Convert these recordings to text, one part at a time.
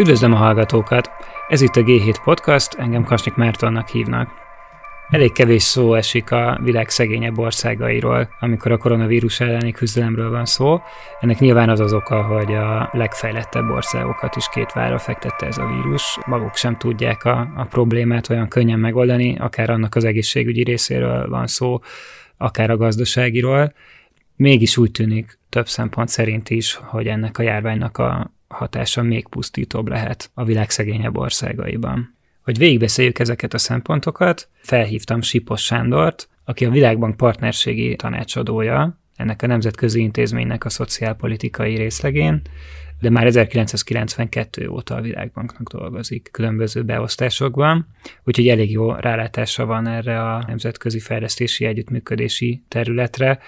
Üdvözlöm a hallgatókat! Ez itt a G7 Podcast, engem Kasnyik Mártonnak hívnak. Elég kevés szó esik a világ szegényebb országairól, amikor a koronavírus elleni küzdelemről van szó. Ennek nyilván az az oka, hogy a legfejlettebb országokat is két vára fektette ez a vírus. Maguk sem tudják a, a problémát olyan könnyen megoldani, akár annak az egészségügyi részéről van szó, akár a gazdaságiról. Mégis úgy tűnik több szempont szerint is, hogy ennek a járványnak a hatása még pusztítóbb lehet a világ szegényebb országaiban. Hogy végigbeszéljük ezeket a szempontokat, felhívtam Sipos Sándort, aki a Világbank partnerségi tanácsadója, ennek a nemzetközi intézménynek a szociálpolitikai részlegén, de már 1992 óta a Világbanknak dolgozik különböző beosztásokban, úgyhogy elég jó rálátása van erre a nemzetközi fejlesztési együttműködési területre,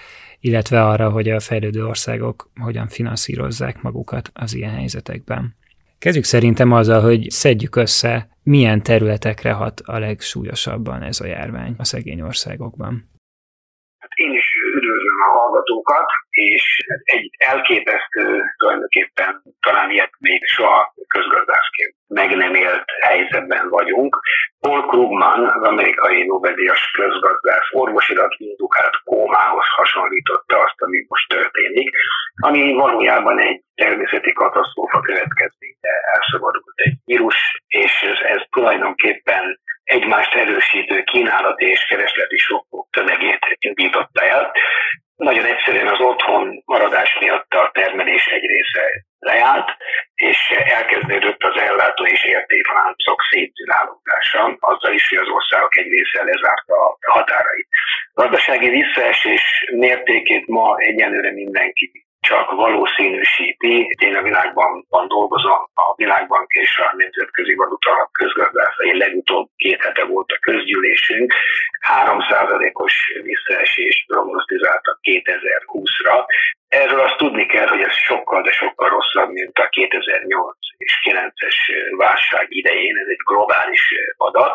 illetve arra, hogy a fejlődő országok hogyan finanszírozzák magukat az ilyen helyzetekben. Kezdjük szerintem azzal, hogy szedjük össze, milyen területekre hat a legsúlyosabban ez a járvány a szegény országokban. Hát én is üdvözlöm a hallgatókat, és egy elképesztő tulajdonképpen talán ilyet még soha közgazdászként meg nem élt helyzetben vagyunk. Paul Krugman, az amerikai Nobel-díjas közgazdász orvosilag indukált kómához hasonlította azt, ami most történik, ami valójában egy természeti katasztrófa következménye elszabadult egy vírus, és ez, ez tulajdonképpen egymást erősítő kínálati és keresleti sokkok tömegét indította el. Nagyon egyszerűen az otthon maradás miatt a termelés egy része leállt, és elkezdődött az ellátó és értékláncok szétszilálódása, azzal is, hogy az országok egy része lezárta a határait. A gazdasági visszaesés mértékét ma egyenlőre mindenki csak valószínűsíti. Én a világban van dolgozom, a világbank és a Nemzetközi Valuta közgazdászai legutóbb két hete volt a közgyűlésünk. 3%-os visszaesést prognosztizáltak 2020-ra. Erről azt tudni kell, hogy ez sokkal, de sokkal rosszabb, mint a 2008 és 9-es válság idején. Ez egy globális adat.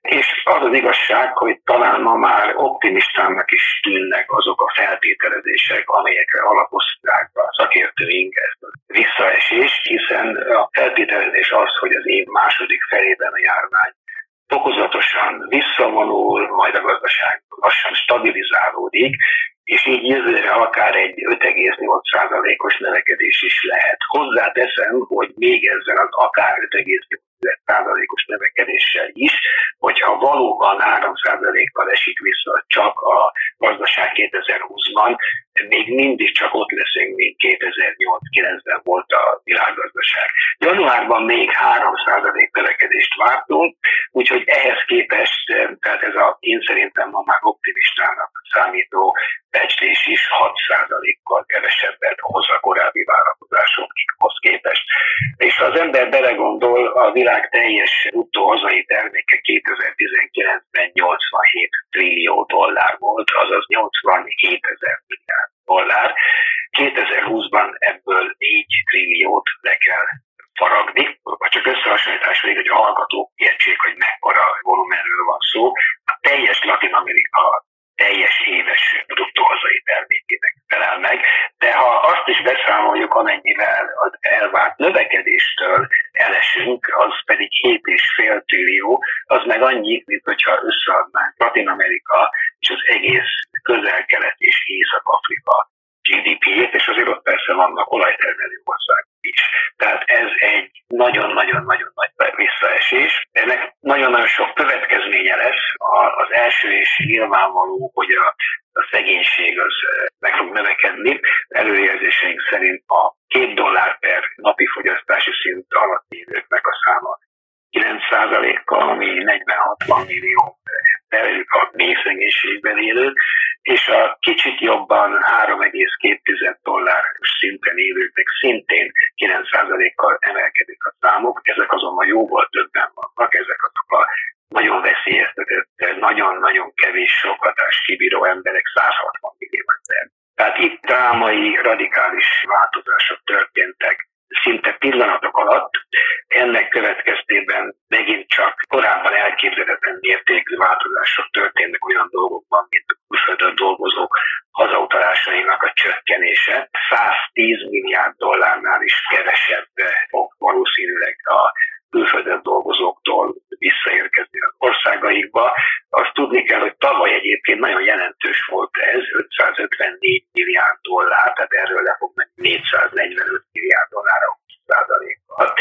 És az az igazság, hogy talán ma már optimistának is tűnnek azok a feltételezések, amelyekre alapozták a szakértőink ezt a visszaesést, hiszen a feltételezés az, hogy az év második felében a járvány fokozatosan visszavonul, majd a gazdaság lassan stabilizálódik, és így jövőre akár egy 5,8%-os növekedés is lehet. Hozzáteszem, hogy még ezzel az akár 5,8%-os növekedéssel is, hogyha valóban 3%-kal esik vissza csak a gazdaság 2020-ban, még mindig csak ott leszünk, mint 2008-9-ben volt a világgazdaság. Januárban még 3% növekedést vártunk, úgyhogy ehhez képest, tehát ez a én szerintem ma már optimistának számító becslés is 6%-kal kevesebbet hoz a korábbi ha az ember belegondol, a világ teljes bruttó hazai terméke 2019-ben 87 trillió dollár volt, azaz 87 ezer milliárd dollár. 2020-ban ebből 4 trilliót le kell faragni, vagy csak összehasonlítás még, hogy a hallgatók értsék, hogy mekkora volumenről van szó. A teljes Latin Amerika teljes éves bruttó hazai termékének felel meg. De ha azt is beszámoljuk, amennyivel az elvárt növekedéstől elesünk, az pedig 7,5 trillió, az meg annyi, mint hogyha összeadnánk Latin Amerika és az egész közel-kelet és Észak-Afrika GDP-ét, és azért ott persze vannak olajtermelő országok is. Tehát ez egy nagyon-nagyon-nagyon nagy visszaesés. Ennek nagyon-nagyon sok következménye lesz. Az első és nyilvánvaló, hogy a, a szegénység az eh, meg fog növekedni. Előjelzéseink szerint a két dollár per napi fogyasztási szint alatt élőknek a száma 9%-kal, ami 40-60 millió belül a mélyszegénységben élők, és a kicsit jobban 3,2 dollár szinten élőknek szintén 9%-kal emelkedik a számok, ezek azonban jóval többen vannak, ezek azok a nagyon veszélyeztetett, nagyon-nagyon kevés sokhatást kibíró emberek 160 millió ember. Tehát itt drámai, radikális változások történtek szinte pillanatok alatt. Ennek következtében megint csak korábban elképzelhetetlen mértékű változások történnek olyan dolgokban, mint a külföldön dolgozók hazautalásainak a csökkenése. 110 milliárd dollárnál is kevesebb fog valószínűleg a külföldön dolgozóktól visszaérkezni az országaikba. Azt tudni kell, hogy tavaly egyébként nagyon jelentős volt ez, 554 milliárd dollár, tehát erről le fog menni 445 milliárd dollárra százalékkal.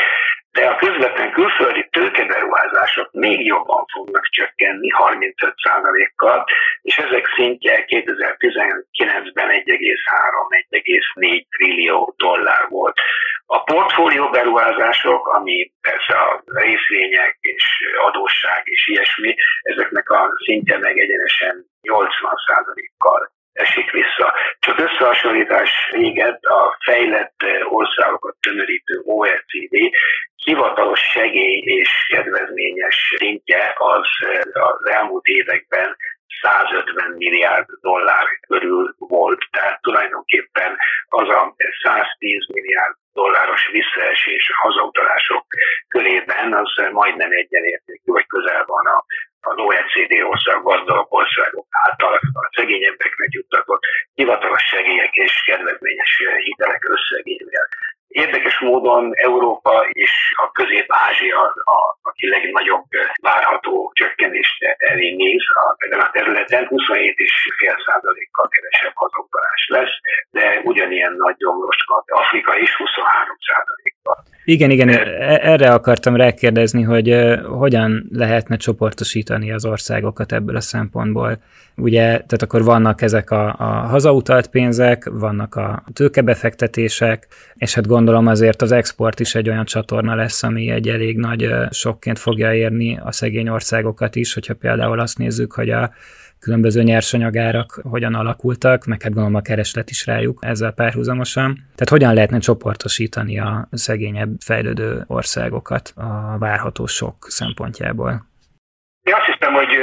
De a közvetlen külföldi tőkeberuházások még jobban fognak csökkenni 35 százalékkal, és ezek szintje 2019-ben 1,3-1,4 trillió dollár volt. A portfólió beruházások, ami persze a részvények és adósság és ilyesmi, ezeknek a szintje meg egyenesen 80%-kal esik vissza. Csak összehasonlítás véget a fejlett országokat tömörítő OECD hivatalos segély és kedvezményes szintje az az elmúlt években 150 milliárd dollár körül volt. Tehát tulajdonképpen az a 110 milliárd dolláros visszaesés a hazautalások körében az majdnem egyenértékű, vagy közel van a, az OECD ország, gazdag országok által a szegényebbeknek juttatott hivatalos segélyek és kedvezményes hitelek összegével. Érdekes módon Európa és a Közép-Ázsia, a, aki legnagyobb várható csökkenést elé néz a, ezen a területen, 27,5%-kal kevesebb hazautalás lesz, de ugyanilyen nagy gyomroskat Afrika is 23%-kal. Igen, igen, e, erre akartam rákérdezni, hogy hogyan lehetne csoportosítani az országokat ebből a szempontból. Ugye, tehát akkor vannak ezek a, a hazautalt pénzek, vannak a tőkebefektetések, és hát gondolom azért az export is egy olyan csatorna lesz, ami egy elég nagy sokként fogja érni a szegény országokat is, hogyha például azt nézzük, hogy a különböző nyersanyagárak hogyan alakultak, meg hát gondolom a kereslet is rájuk ezzel párhuzamosan. Tehát hogyan lehetne csoportosítani a szegényebb fejlődő országokat a várható sok szempontjából? Én azt hiszem, hogy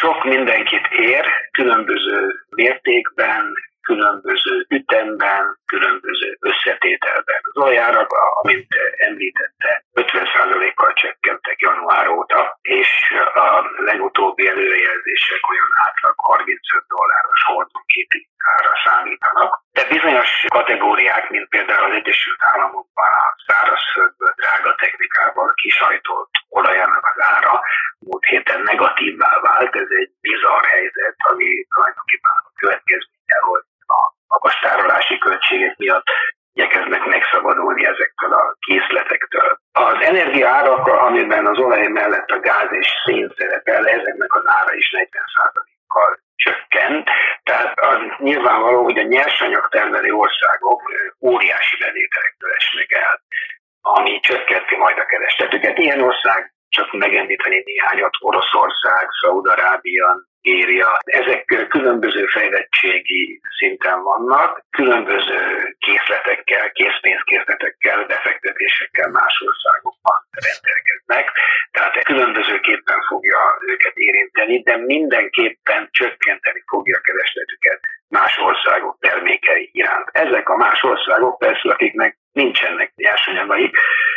sok mindenkit ér, különböző mértékben, különböző ütemben, különböző összetételben. Az oljárak, amint említette, 50%-kal csökkentek január óta, és a legutóbbi előrejelzések olyan átlag 35 dolláros hordonkéti ára számítanak. De bizonyos kategóriák, mint például az Egyesült Államokban a szárazföldből drága technikával kisajtolt olajának az ára múlt héten negatívvá vált. Ez egy bizarr helyzet, ami tulajdonképpen a következménye volt magas tárolási költségek miatt igyekeznek megszabadulni ezektől a készletektől. Az energiaárak, amiben az olaj mellett a gáz és szén szerepel, ezeknek az ára is 40%-kal csökkent. Tehát az nyilvánvaló, hogy a nyersanyag termelő országok óriási bevételektől esnek el, ami csökkenti majd a keresletüket. Ilyen ország csak megemlíteni néhányat, Oroszország, Szaudarábia, írja. Ezek különböző fejlettségi szinten vannak, különböző készletekkel, készpénzkészletekkel, befektetésekkel más országokban rendelkeznek. Tehát különbözőképpen fogja őket érinteni, de mindenképpen csökkenteni fogja a keresletüket más országok termékei iránt. Ezek a más országok persze, akiknek nincsenek nyersanyagaik,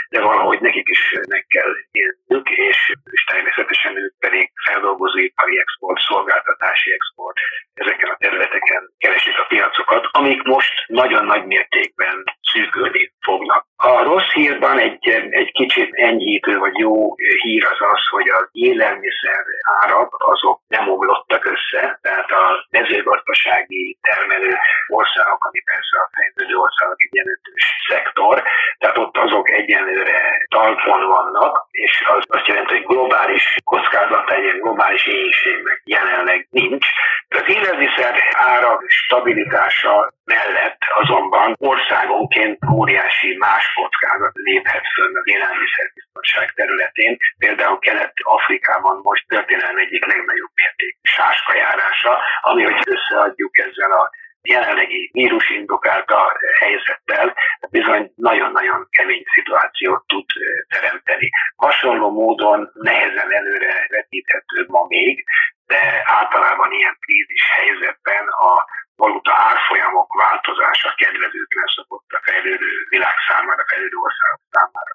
de valahogy nekik is meg kell élniük, és, és természetesen ők pedig feldolgozóipari export, szolgáltatási export, ezeken a területeken keresik a piacokat, amik most nagyon nagy mértékben szűkülni fognak. A rossz hírban egy, egy kicsit enyhítő vagy jó hír az az, hogy az élelmiszer árak azok nem oglottak össze, tehát a mezőgazdasági termelő országok, ami persze a fejlődő országok egy jelentős szektor, tehát ott azok egyenlőre talpon vannak, és az azt jelenti, hogy globális kockázat, egy globális éjségnek jelenleg nincs. Az élelmiszer árak stabilitása mellett azonban országonként óriási más kockázat léphet fönn az élelmiszerbiztonság területén. Például Kelet-Afrikában most történelem egyik legnagyobb mértékű sáskajárása, ami, hogy összeadjuk ezzel a jelenlegi vírus indukálta helyzettel bizony nagyon-nagyon kemény szituációt tud teremteni. Hasonló módon nehezen előre vetíthető ma még, de általában ilyen krízis helyzetben a valuta árfolyamok változása kedvezőtlen szokott a fejlődő világ számára, fejlődő országok számára.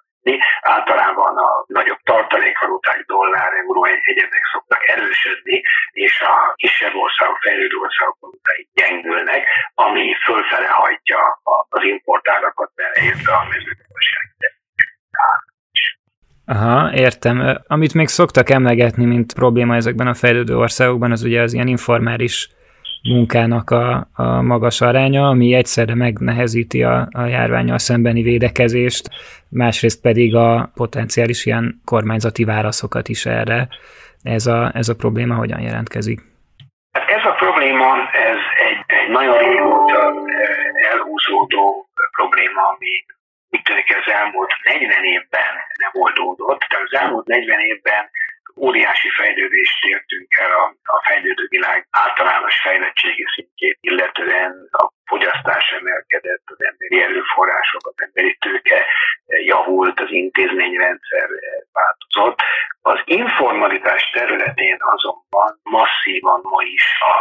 Általában a nagyobb tartalékvaluták, dollár, euró, egyedek szoktak erősödni, és a kisebb országok, fejlődő országok valutái gyengülnek, ami fölfele hajtja az importárakat, beleértve a mezőgazdaság. Aha, értem. Amit még szoktak emlegetni, mint probléma ezekben a fejlődő országokban, az ugye az ilyen informális munkának a, a magas aránya, ami egyszerre megnehezíti a, a járványal szembeni védekezést, másrészt pedig a potenciális ilyen kormányzati válaszokat is erre. Ez a, ez a probléma hogyan jelentkezik? Hát ez a probléma, ez egy, egy nagyon régóta elhúzódó probléma, ami úgy tűnik az elmúlt 40 évben nem oldódott. Tehát az elmúlt 40 évben óriási fejlődést értünk el a, a fejlődő világ általános fejlettségi szintjét, illetően a fogyasztás emelkedett, az emberi erőforrások, az emberi tőke javult, az intézményrendszer változott. Az informalitás területén azonban masszívan ma is a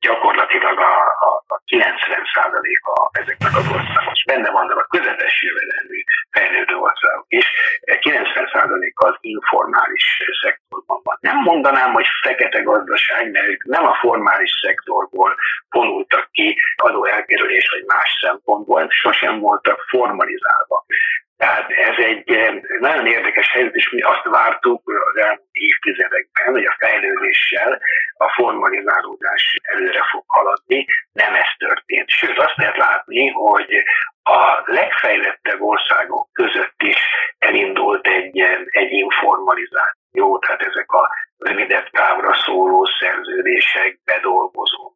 gyakorlatilag a, a, a 90%-a ezeknek az országok, és benne vannak a közepes jövedelmű fejlődő országok is, 90%-a az informális szektorban van. Nem mondanám, hogy fekete gazdaság, mert ők nem a formális szektorból vonultak ki adó elkerülés vagy más szempontból, sosem voltak formalizálva. Tehát ez egy eh, nagyon érdekes helyzet, és mi azt vártuk az elmúlt évtizedekben, hogy a fejlődéssel a formalizálódás előre fog haladni. Nem ez történt. Sőt, azt lehet látni, hogy a legfejlettebb országok között is elindult egy, egy informalizáció, tehát ezek a rövidebb távra szóló szerződések, bedolgozó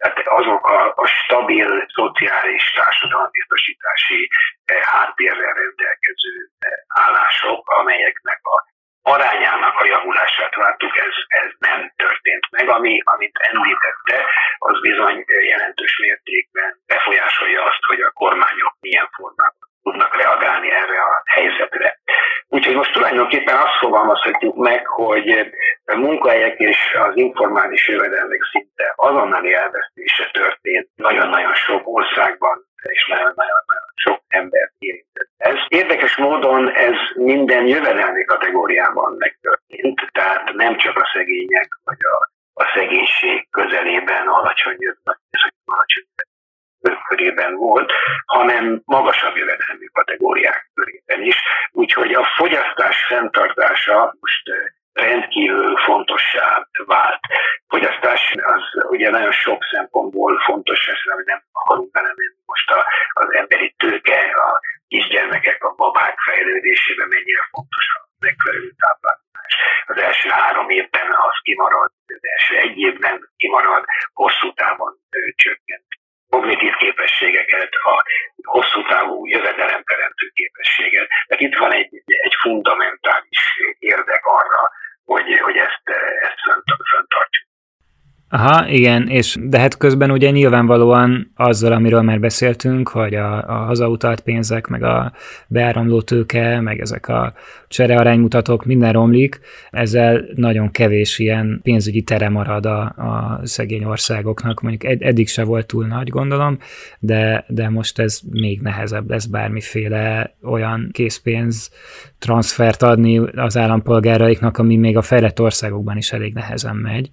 tehát azok a, a stabil szociális társadalombiztosítási eh, háttérrel rendelkező eh, állások, amelyeknek a arányának a javulását vártuk, ez, ez nem történt meg. Ami, amit említette, az bizony jelentős mértékben befolyásolja azt, hogy a kormányok milyen formában tudnak reagálni erre a helyzetre. Úgyhogy most tulajdonképpen azt fogalmazhatjuk meg, hogy a munkahelyek és az informális jövedelmek szinte azonnali elvesztése történt nagyon-nagyon sok országban, és nagyon-nagyon sok ember érintett. Ez érdekes módon ez minden jövedelmi kategóriában megtörtént, tehát nem csak a szegények vagy a, a szegénység közelében alacsony alacsony körében volt, hanem magasabb jövedelmi kategóriák körében is. Úgyhogy a fogyasztás fenntartása most rendkívül fontossá vált. Fogyasztás az ugye nagyon sok szempontból fontos, hogy nem akarunk belemenni most a, az emberi tőke, a kisgyermekek, a babák fejlődésében mennyire fontos a megfelelő táplálkozás. Az első három évben az kimarad, az első egy évben kimarad, hosszú távon csökkent kognitív képességeket, a hosszú távú jövedelemteremtő képességet. Tehát itt van egy, egy fundamentális érdek arra, hogy, hogy ezt, ezt fenntartsuk. Aha, igen, és de hát közben ugye nyilvánvalóan azzal, amiről már beszéltünk, hogy a, a hazautalt pénzek, meg a beáramló tőke, meg ezek a cserearánymutatók, minden romlik, ezzel nagyon kevés ilyen pénzügyi tere marad a, a szegény országoknak. Mondjuk ed, eddig se volt túl nagy, gondolom, de, de most ez még nehezebb lesz bármiféle olyan készpénz transfert adni az állampolgáraiknak, ami még a fejlett országokban is elég nehezen megy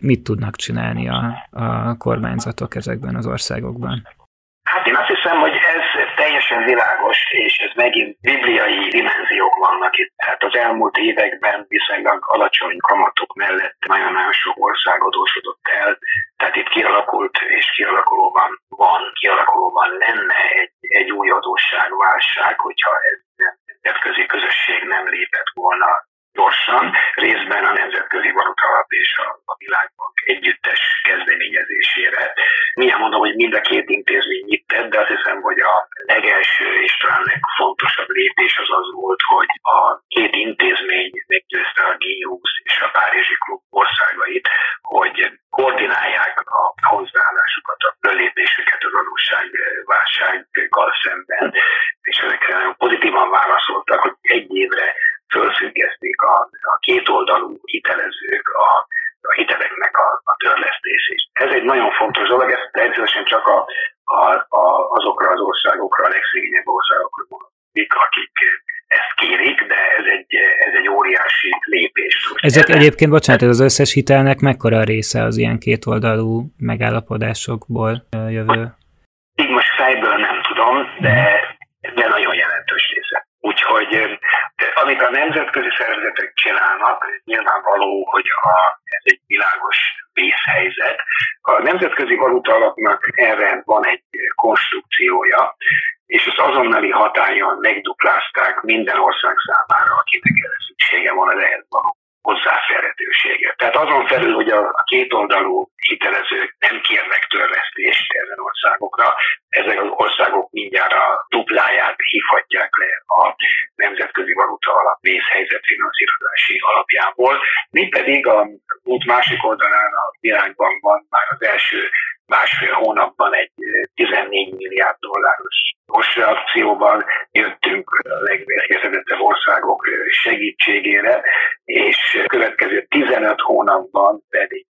mit tudnak csinálni a, a kormányzatok ezekben az országokban? Hát én azt hiszem, hogy ez teljesen világos, és ez megint bibliai dimenziók vannak itt. Hát az elmúlt években viszonylag alacsony kamatok mellett nagyon-nagyon sok ország adósodott el, tehát itt kialakult és kialakulóban van, kialakulóban lenne egy, egy új adósságválság, hogyha ez nemzetközi közösség nem lépett volna gyorsan, részben a Nemzetközi Valutalap és a, a Világbank együttes kezdeményezésére. Milyen mondom, hogy mind a két intézmény mit tett, de azt hiszem, hogy a legelső és talán legfontosabb lépés az az volt, hogy a két intézmény meggyőzte a G20 és a Párizsi Klub országait, hogy koordinálják a hozzáállásukat, a fölépésüket az adósságválsággal szemben, és ezekre nagyon pozitívan válaszoltak, hogy egy évre fölfüggeszték a, a kétoldalú hitelezők a, a hiteleknek a, a törlesztését. Ez egy nagyon fontos dolog, ez természetesen csak a, a, a, azokra az ország országokra, a legszegényebb országokra vonatkozik, akik ezt kérik, de ez egy, ez egy óriási lépés. Ezek Ezen... egyébként, bocsánat, ez az összes hitelnek mekkora a része az ilyen kétoldalú megállapodásokból jövő? Így most fejből nem tudom, de, de nagyon jelentős része. Úgyhogy amit a nemzetközi szervezetek csinálnak, nyilvánvaló, hogy a, ez egy világos vészhelyzet. A nemzetközi valuta alapnak erre van egy konstrukciója, és az azonnali hatályon megduplázták minden ország számára, akinek erre szüksége van az való hozzáférhetősége. Tehát azon felül, hogy a, a kétoldalú hitelezők nem kérnek törlesztést ezen országokra, ezek az országok mindjárt a dupláját hívhatják le a nemzetközi valuta alap vészhelyzet finanszírozási alapjából. Mi pedig a út másik oldalán a világban van már az első másfél hónapban egy 14 milliárd dolláros akcióban jöttünk a legvérkezedettebb országok segítségére, és következő 15 hónapban pedig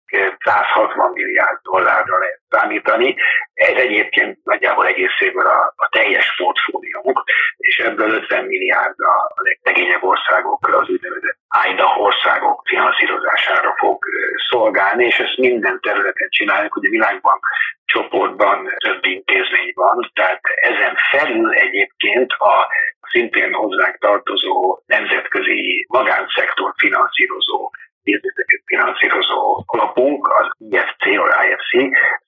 160 milliárd dollárra lehet számítani. Ez egyébként nagyjából egész évben a, a teljes portfóliónk, és ebből 50 milliárd a legtegényebb országokra, az úgynevezett AIDA országok finanszírozására fog szolgálni, és ezt minden területen csináljuk, hogy a világban csoportban több intézmény van, tehát ezen felül egyébként a szintén hozzánk tartozó nemzetközi magánszektor finanszírozó bizniszeket finanszírozó alapunk, az IFC, vagy IFC,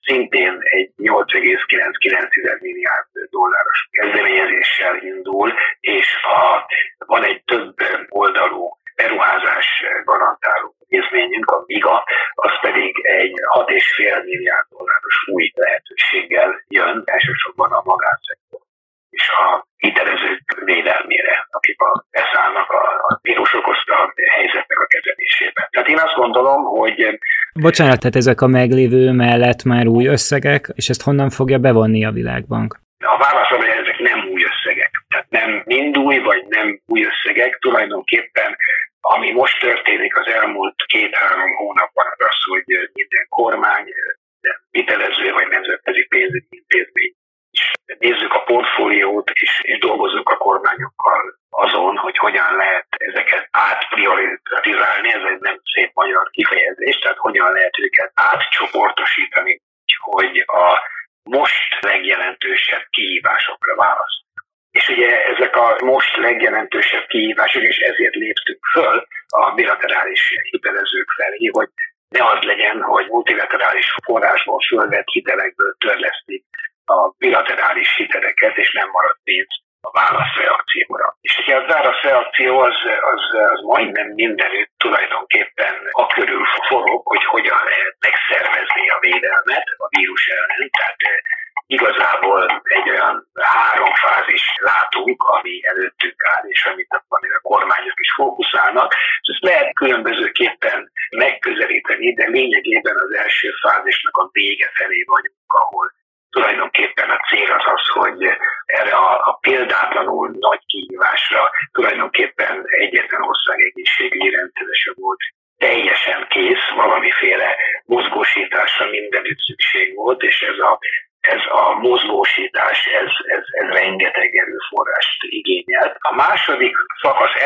szintén egy 8,99 milliárd dolláros kezdeményezéssel indul, és a, van egy több oldalú beruházás garantáló intézményünk, a MIGA, az pedig egy 6,5 milliárd dolláros új lehetőséggel jön, elsősorban a magánszektor és a hitelezők védelmére, akik a, beszállnak a, a vírus okozta helyzetnek a kezelésében. Tehát én azt gondolom, hogy... Bocsánat, tehát ezek a meglévő mellett már új összegek, és ezt honnan fogja bevonni a világbank? A válasz hogy ezek nem új összegek. Tehát nem mind új, vagy nem új összegek. Tulajdonképpen ami most történik az elmúlt két-három hónapban, az az, hogy minden kormány, minden hitelező vagy nemzetközi pénzügyi intézmény nézzük a portfóliót, és, és dolgozzuk a kormányokkal azon, hogy hogyan lehet ezeket átprioritizálni, ez egy nem szép magyar kifejezés, tehát hogyan lehet őket átcsoportosítani, hogy a most legjelentősebb kihívásokra választ. És ugye ezek a most legjelentősebb kihívások, és ezért léptünk föl a bilaterális hitelezők felé, hogy ne az legyen, hogy multilaterális forrásból fölvett hitelekből törlesztik a bilaterális hiteleket, és nem marad pénz a válaszreakcióra. És ugye a válaszreakció az, az, majdnem mindenütt tulajdonképpen a körül forog, hogy hogyan lehet megszervezni a védelmet a vírus ellen. Tehát eh, igazából egy olyan három fázis látunk, ami előttünk áll, és amit amire a kormányok is fókuszálnak. Ezt lehet különbözőképpen megközelíteni, de lényegében az első fázisnak a vége felé vagyunk, ahol tulajdonképpen a cél az az, hogy erre a, a példátlanul nagy kihívásra tulajdonképpen egyetlen ország egészségügyi rendszerese volt teljesen kész, valamiféle mozgósításra mindenütt szükség volt, és ez a, ez a mozgósítás, ez, ez, ez rengeteg erőforrást igényelt. A második szakasz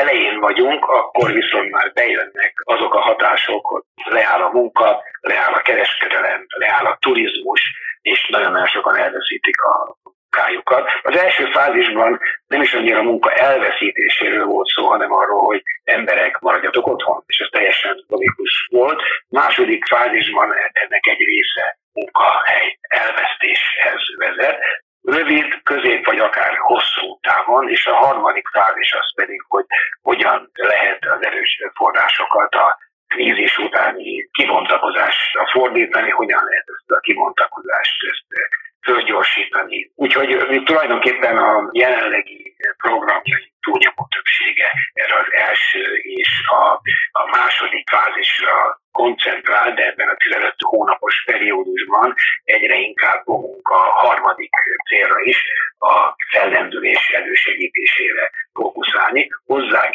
elején vagyunk, akkor viszont már bejönnek azok a hatások, hogy leáll a munka, leáll a kereskedelem, leáll a turizmus, és nagyon-nagyon sokan elveszítik a munkájukat. Az első fázisban nem is annyira a munka elveszítéséről volt szó, hanem arról, hogy emberek maradjatok otthon, és ez teljesen logikus volt. Második fázisban ennek egy része munkahely elvesztéshez vezet, rövid, közép vagy akár hosszú távon, és a harmadik fázis az pedig, hogy hogyan lehet az erős forrásokat a krízis utáni kibontakozásra fordítani, hogyan lehet ezt a kibontakozást ezt eh, fölgyorsítani. Úgyhogy mi tulajdonképpen a jelenlegi programjai túlnyomó többsége erre az első és a, a második fázisra koncentrál, de ebben a 15 hónapos periódusban egyre inkább fogunk a harmadik célra is, a fellendülés elősegítésére fókuszálni. Hozzá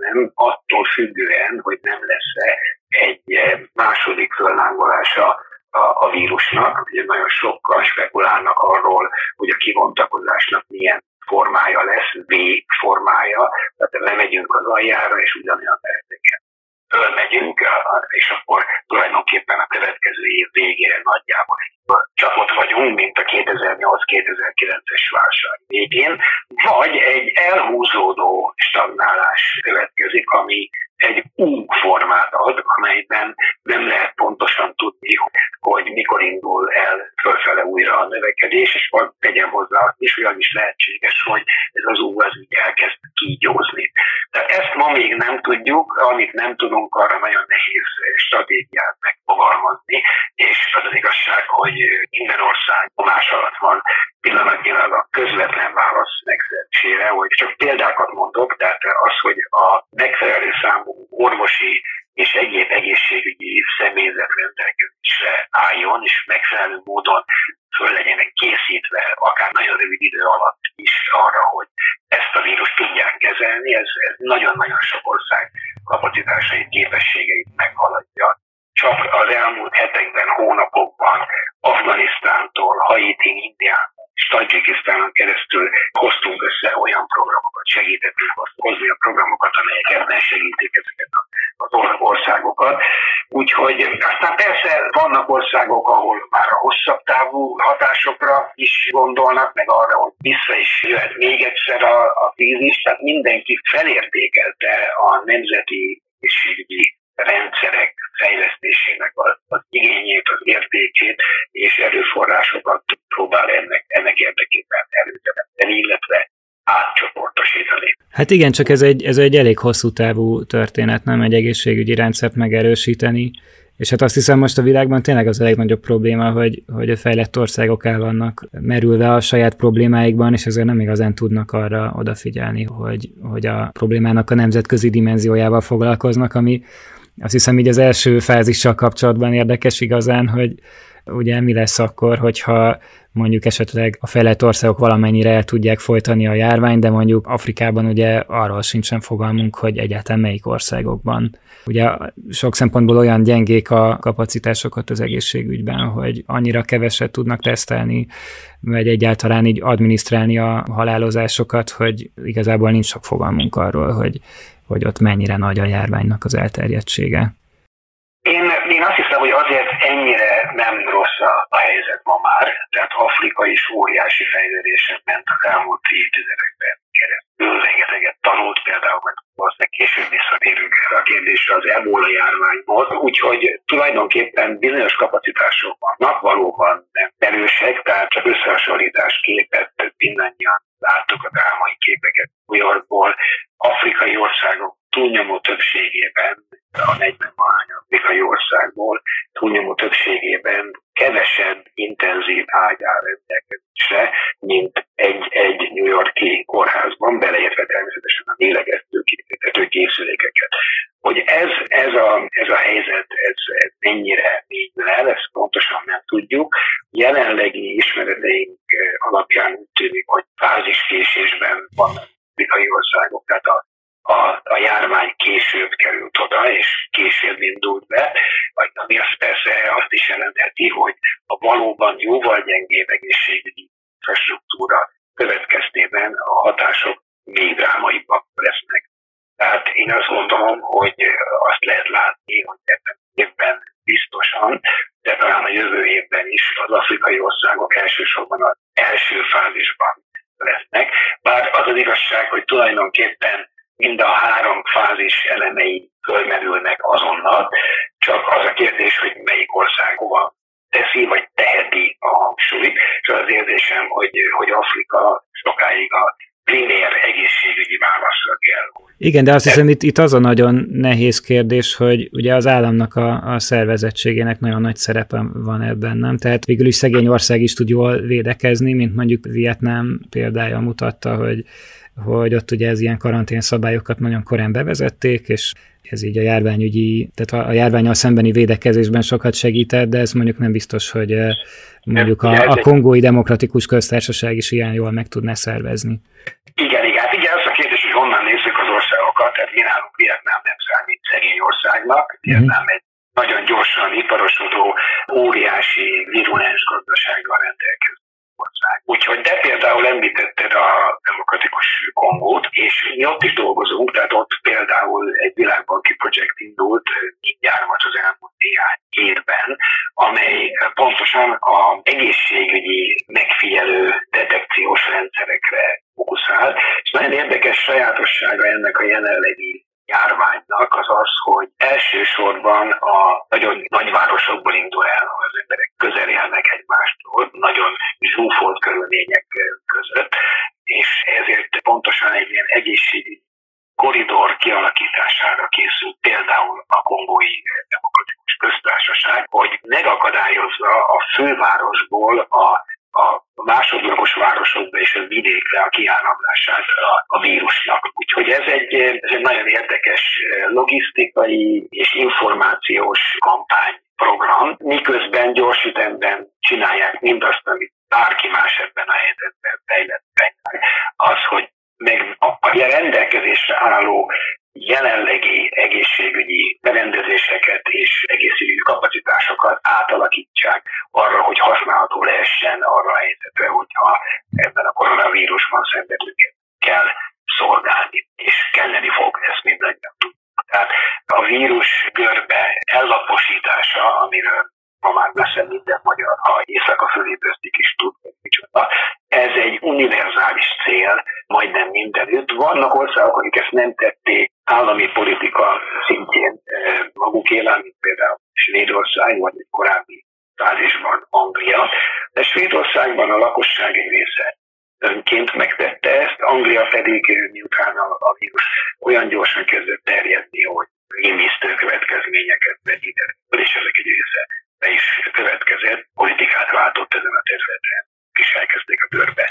tennem attól függően, hogy nem lesz-e egy második föllángolása a, a vírusnak. Ugye nagyon sokkal spekulálnak arról, hogy a kivontakozásnak milyen formája lesz, V formája, tehát lemegyünk az aljára, és ugyanolyan leheteket fölmegyünk, és akkor tulajdonképpen a következő év végére nagyjából egy csapot vagyunk, mint a 2008-2009-es válság végén, vagy egy elhúzódó stagnálás következik, ami egy U formát ad, amelyben nem lehet pontosan tudni, hogy mikor indul el fölfele újra a növekedés, és vagy tegyem hozzá azt is, hogy az is lehetséges, hogy ez az U az úgy elkezd kígyózni. Tehát ezt ma még nem tudjuk, amit nem tudunk, arra nagyon nehéz stratégiát megfogalmazni, és az az igazság, hogy minden ország más alatt van pillanatnyilag a közvetlen válasz megszerzésére, hogy csak példákat mondok, tehát az, hogy a megfelelő számú orvosi és egyéb egészségügyi személyzet rendelkezésre álljon, és megfelelő módon föl legyenek készítve, akár nagyon rövid idő alatt is arra, hogy ezt a vírust tudják kezelni, ez, ez nagyon-nagyon sok ország kapacitásait, képességeit meghaladja. Csak az elmúlt hetekben, hónapokban Afganisztántól, Haitin, Indián, és Tajikisztánon keresztül hoztunk össze olyan programokat, segítettünk hozni a programokat, amelyek ebben segítik ezeket az országokat. Úgyhogy aztán persze vannak országok, ahol már a hosszabb távú hatásokra is gondolnak, meg arra, hogy vissza is jöhet még egyszer a, a krízis, tehát mindenki felértékelte a nemzeti egészségügyi rendszerek fejlesztésének az, igényét, az értékét és erőforrásokat próbál ennek, ennek érdekében előteremteni, illetve átcsoportosítani. Hát igen, csak ez egy, ez egy elég hosszú távú történet, nem egy egészségügyi rendszert megerősíteni, és hát azt hiszem most a világban tényleg az a legnagyobb probléma, hogy, hogy a fejlett országok el vannak merülve a saját problémáikban, és ezért nem igazán tudnak arra odafigyelni, hogy, hogy a problémának a nemzetközi dimenziójával foglalkoznak, ami azt hiszem így az első fázissal kapcsolatban érdekes igazán, hogy ugye mi lesz akkor, hogyha mondjuk esetleg a fejlett országok valamennyire el tudják folytani a járványt, de mondjuk Afrikában ugye arról sincsen fogalmunk, hogy egyáltalán melyik országokban. Ugye sok szempontból olyan gyengék a kapacitásokat az egészségügyben, hogy annyira keveset tudnak tesztelni, vagy egyáltalán így adminisztrálni a halálozásokat, hogy igazából nincs sok fogalmunk arról, hogy hogy ott mennyire nagy a járványnak az elterjedtsége. Én, én azt hiszem, hogy azért ennyire nem rossz a, a helyzet ma már, tehát Afrika is óriási fejlődésen ment az elmúlt évtizedekben keresztül, rengeteget tanult például, mert valószínűleg később visszatérünk erre a kérdésre az ebola járványból, úgyhogy tulajdonképpen bizonyos kapacitások vannak, valóban nem erősek, tehát csak összehasonlítás képet mindannyian láttuk a drámai képeket New Yorkból, afrikai országok túlnyomó többségében, a 40 valány afrikai országból túlnyomó többségében kevesebb intenzív ágy áll rendelkezésre, mint egy, egy New Yorki kórházban, beleértve természetesen a lélegeztő készülékeket. Hogy ez, ez, a, ez a helyzet, ez, ez mennyire mély le, ezt pontosan nem tudjuk. Jelenlegi ismereteink alapján úgy tűnik, hogy fáziskésésben vannak afrikai országok, tehát a, a, a járvány később került oda, és később indult be, vagy ami azt persze azt is jelentheti, hogy a valóban jóval gyengébb egészségügyi infrastruktúra következtében a hatások még drámaibbak lesznek. Tehát én azt gondolom, hogy azt lehet látni, hogy ebben évben biztosan, de talán a jövő évben is az afrikai országok elsősorban az első fázisban lesznek. Bár az az igazság, hogy tulajdonképpen mind a három fázis elemei fölmerülnek azonnal, csak az a kérdés, hogy melyik ország hova teszi, vagy teheti a hangsúlyt, és az érzésem, hogy, hogy Afrika sokáig a primér egészségügyi válaszra kell. Igen, de azt hiszem itt, itt az a nagyon nehéz kérdés, hogy ugye az államnak a, a szervezettségének nagyon nagy szerepe van ebben, nem? Tehát végül is szegény ország is tud jól védekezni, mint mondjuk Vietnám példája mutatta, hogy hogy ott ugye ez ilyen karantén szabályokat nagyon korán bevezették, és ez így a járványügyi, tehát a járványal szembeni védekezésben sokat segített, de ez mondjuk nem biztos, hogy eh, mondjuk a, a kongói demokratikus köztársaság is ilyen jól meg tudná szervezni. Igen, igen. Hát ugye az a kérdés, hogy honnan nézzük az országokat, tehát mi nálunk Vietnám nem számít szegény országnak, mhm. Vietnám egy nagyon gyorsan iparosodó, óriási, virulens gazdasággal rendelkező ország. Úgyhogy de például említetted a demokratikus Kongót, és mi ott is dolgozunk, tehát ott például egy világbanki projekt indult mindjárt az elmúlt néhány évben, amely pontosan a egészségügyi megfigyelő detekciós rendszerekre fókuszál, és nagyon érdekes sajátossága ennek a jelenlegi járványnak az az, hogy elsősorban a nagyon nagyvárosokból indul el, ahol az emberek közel élnek egymástól, nagyon zsúfolt körülmények között, és ezért pontosan egy ilyen egészségügyi koridor kialakítására készült például a kongói demokratikus köztársaság, hogy megakadályozza a fővárosból a a másodlagos városokba és a vidékre a kiáramlását a, vírusnak. Úgyhogy ez egy, ez egy nagyon érdekes logisztikai és információs kampányprogram, miközben gyors ütemben csinálják mindazt, amit bárki más ebben a helyzetben fejlett az, hogy meg a, a rendelkezésre álló jelenlegi egészségügyi berendezéseket és egészségügyi kapacitásokat átalakítsák arra, hogy használható lehessen arra a helyzetre, hogyha ebben a koronavírusban szenvedőket kell szolgálni, és kelleni fog, ezt mindannyian tudjuk. Tehát a vírus görbe ellaposítása, amiről ma már beszél minden magyar, ha éjszaka fölébrezik is tud, hogy micsoda. Ez egy univerzális cél, majdnem mindenütt. Vannak országok, akik ezt nem tették állami politika szintjén eh, maguk élán, mint például Svédország, vagy egy korábbi fázisban Anglia. De Svédországban a lakosság egy része önként megtette ezt, Anglia pedig miután a, a vírus olyan gyorsan kezdett terjedni, hogy rémisztő következményeket vegyített, és ezek egy része be is következett, politikát váltott ezen a területen, és elkezdték a törbe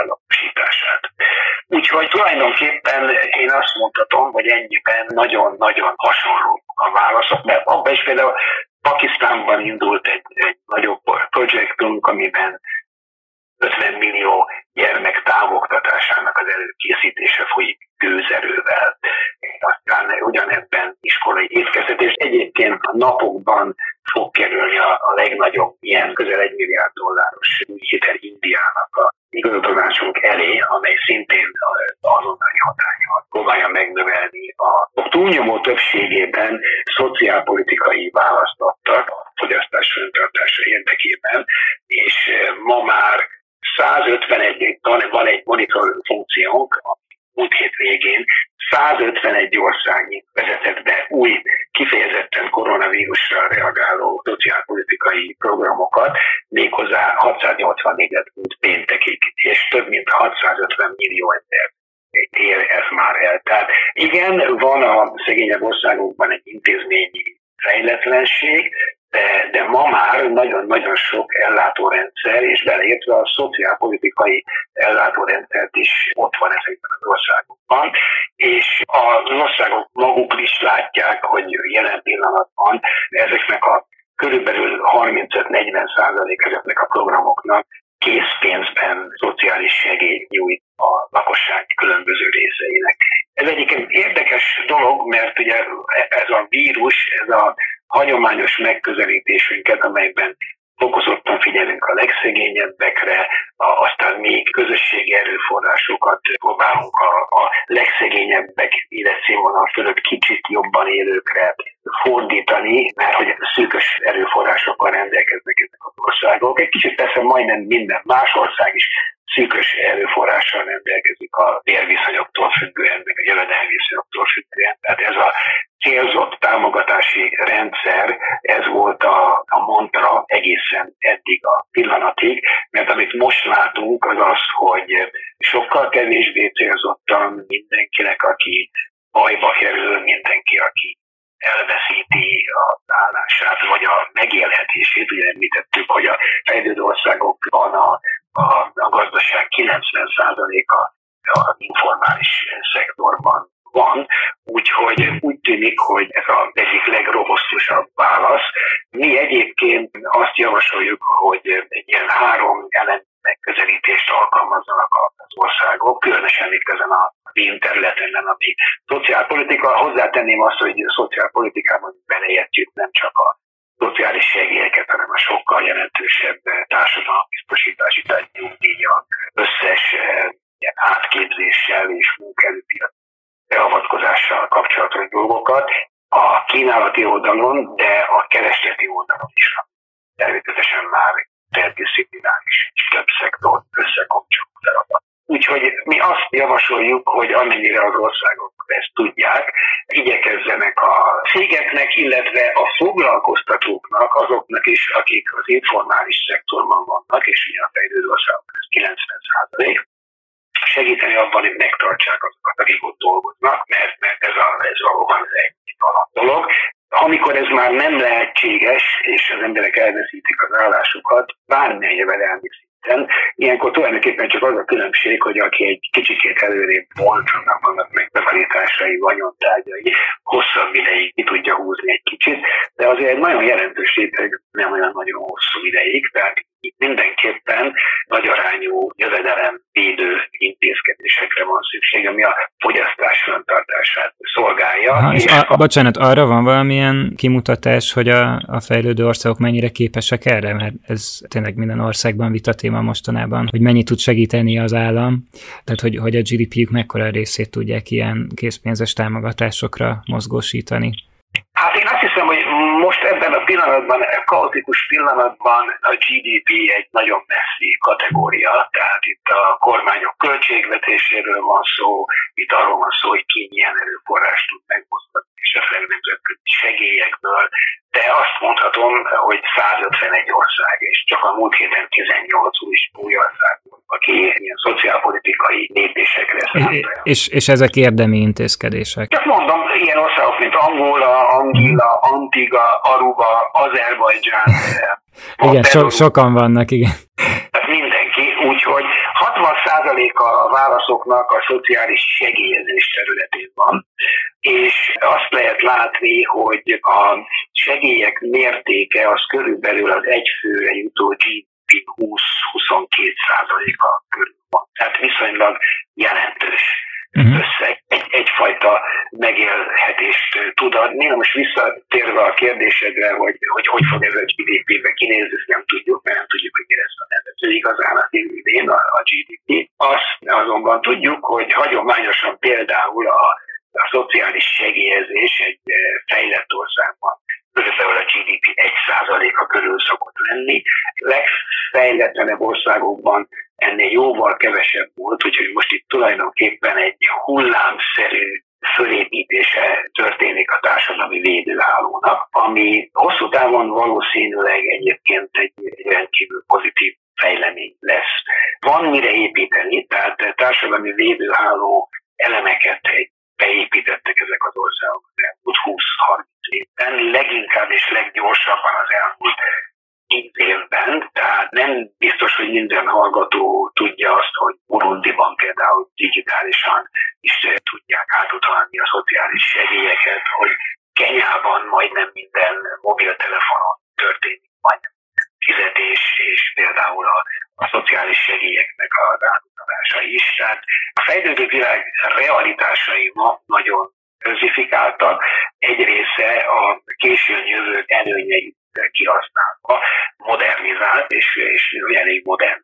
ellaposítását. Úgyhogy tulajdonképpen én azt mondhatom, hogy ennyiben nagyon-nagyon hasonló a válaszok, mert abban is például Pakisztánban indult egy, egy nagyobb projektünk, amiben 50 millió gyermek távoktatásának az előkészítése folyik gőzerővel. Aztán ugyanebben iskolai étkeztetés. Egyébként a napokban fog kerülni a, a legnagyobb ilyen közel egy milliárd dolláros hitel Indiának a igazolásunk elé, amely szintén azonnali hatállyal próbálja megnövelni a túlnyomó többségében szociálpolitikai választ adtak a fogyasztás föntartása érdekében, és ma már 151, van egy monitor funkciónk, múlt hét végén 151 országnyi vezetett be új, kifejezetten koronavírusra reagáló szociálpolitikai programokat, méghozzá 684-et múlt péntekig, és több mint 650 millió ember ér ez már el. Tehát igen, van a szegényebb országokban egy intézményi fejletlenség, de, de ma már nagyon-nagyon sok ellátórendszer, és beleértve a szociálpolitikai ellátórendszert is ott van ezekben az országokban, és az országok maguk is látják, hogy jelen pillanatban ezeknek a körülbelül 35-40 százalék ezeknek a programoknak készpénzben szociális segélyt nyújt a lakosság különböző részeinek. Ez egyébként érdekes dolog, mert ugye ez a vírus, ez a hagyományos megközelítésünket, amelyben fokozottan figyelünk a legszegényebbekre, a, aztán még közösségi erőforrásokat próbálunk a, a legszegényebbek életszínvonal fölött kicsit jobban élőkre fordítani, mert hogy szűkös erőforrásokkal rendelkeznek ezek az országok. Egy kicsit persze majdnem minden más ország is szűkös erőforrással rendelkezik a bérviszonyoktól függően, meg a jövedelmviszonyoktól függően. Tehát ez a célzott támogatási rendszer, ez volt a, a mantra egészen eddig a pillanatig, mert amit most látunk, az az, hogy sokkal kevésbé célzottan mindenkinek, aki bajba kerül, mindenki, aki elveszíti a állását, vagy a megélhetését. Ugye említettük, hogy a fejlődő országokban a, a, a gazdaság 90%-a a informális szektorban van, úgyhogy úgy tűnik, hogy ez az egyik legrobosztusabb válasz. Mi egyébként azt javasoljuk, hogy egy ilyen három elem megközelítést alkalmazzanak az országok, különösen itt ezen a területen nem, ami szociálpolitika. Hozzátenném azt, hogy szociálpolitikában beleértjük nem csak a szociális segélyeket, hanem a sokkal jelentősebb társadalombiztosítási, tehát összes eh, ilyen átképzéssel és munkaerőpiac beavatkozással kapcsolatos dolgokat a kínálati oldalon, de a keresleti oldalon is. Természetesen már interdisziplináris és több szektor összekapcsoló. Úgyhogy mi azt javasoljuk, hogy amennyire az országok ezt tudják, igyekezzenek a cégeknek, illetve a foglalkoztatóknak, azoknak is, akik az informális szektorban vannak, és ugye a fejlődő országok ez 90 segíteni abban, hogy megtartsák azokat, akik ott dolgoznak, mert, mert ez, a, ez valóban az egy alap dolog. Amikor ez már nem lehetséges, és az emberek elveszítik az állásukat, bármilyen jövedelmi szinten, ilyenkor tulajdonképpen csak az a különbség, hogy aki egy kicsikét előrébb volt, annak vannak megtakarításai, vagyontárgyai, hosszabb ideig ki tudja húzni egy kicsit, de azért egy nagyon jelentős réteg nem olyan nagyon hosszú ideig, tehát itt mindenképpen nagy arányú jövedelem védő intézkedésekre van szükség, ami a fogyasztás fenntartását szolgálja. Ha, és a, a, bocsánat, arra van valamilyen kimutatás, hogy a, a fejlődő országok mennyire képesek erre? Mert ez tényleg minden országban vita téma mostanában, hogy mennyit tud segíteni az állam, tehát hogy, hogy a GDP-jük mekkora részét tudják ilyen készpénzes támogatásokra mozgósítani. Hát én azt hiszem, hogy most ebben a pillanatban, a kaotikus pillanatban a GDP egy nagyon messzi kategória, tehát itt a kormányok költségvetéséről van szó, itt arról van szó, hogy ki milyen erőforrást tud megmozgatni, és esetleg nemzetközi segélyekből, de azt mondhatom, hogy 151 ország, és csak a múlt héten 18 új, új ország aki ilyen szociálpolitikai lépésekre számít. És, és ezek érdemi intézkedések? Csak mondom, ilyen országok, mint Angola, Angila, Antigua, Aruba, Azerbajdzsán. igen, so, sokan vannak, igen. Tehát mindenki, úgyhogy 60%-a a válaszoknak a szociális segélyezés területén van, és azt lehet látni, hogy a segélyek mértéke az körülbelül az egyfőre jutó GDP 20-22 százaléka körül van. Tehát viszonylag jelentős uh-huh. összeg, egy, egyfajta megélhetést tud adni. Na most visszatérve a kérdésedre, hogy hogy, hogy fog ez a GDP-be kinézni, ezt nem tudjuk, mert nem tudjuk, hogy mi lesz a nevező igazán az idén a, a GDP. Azt azonban tudjuk, hogy hagyományosan például a, a szociális segélyezés egy fejlett országban körülbelül a GDP 1%-a körül szokott lenni. Legfejletlenebb országokban ennél jóval kevesebb volt, úgyhogy most itt tulajdonképpen egy hullámszerű fölépítése történik a társadalmi védőhálónak, ami hosszú távon valószínűleg egyébként egy, rendkívül pozitív fejlemény lesz. Van mire építeni, tehát társadalmi védőháló elemeket beépítettek ezek az országok az elmúlt 20-30 évben, leginkább és leggyorsabban az elmúlt tíz évben, tehát nem biztos, hogy minden hallgató tudja azt, hogy Burundiban például digitálisan is tudják átutalni a szociális segélyeket, hogy Kenyában majdnem minden mobiltelefonon történik majdnem fizetés, és például a, a szociális segélyeknek az átutalása is. Tehát a fejlődő világ realitásai ma nagyon közifikáltak, egy része a későn jövő előnyeit kihasználva modernizált és, és elég modern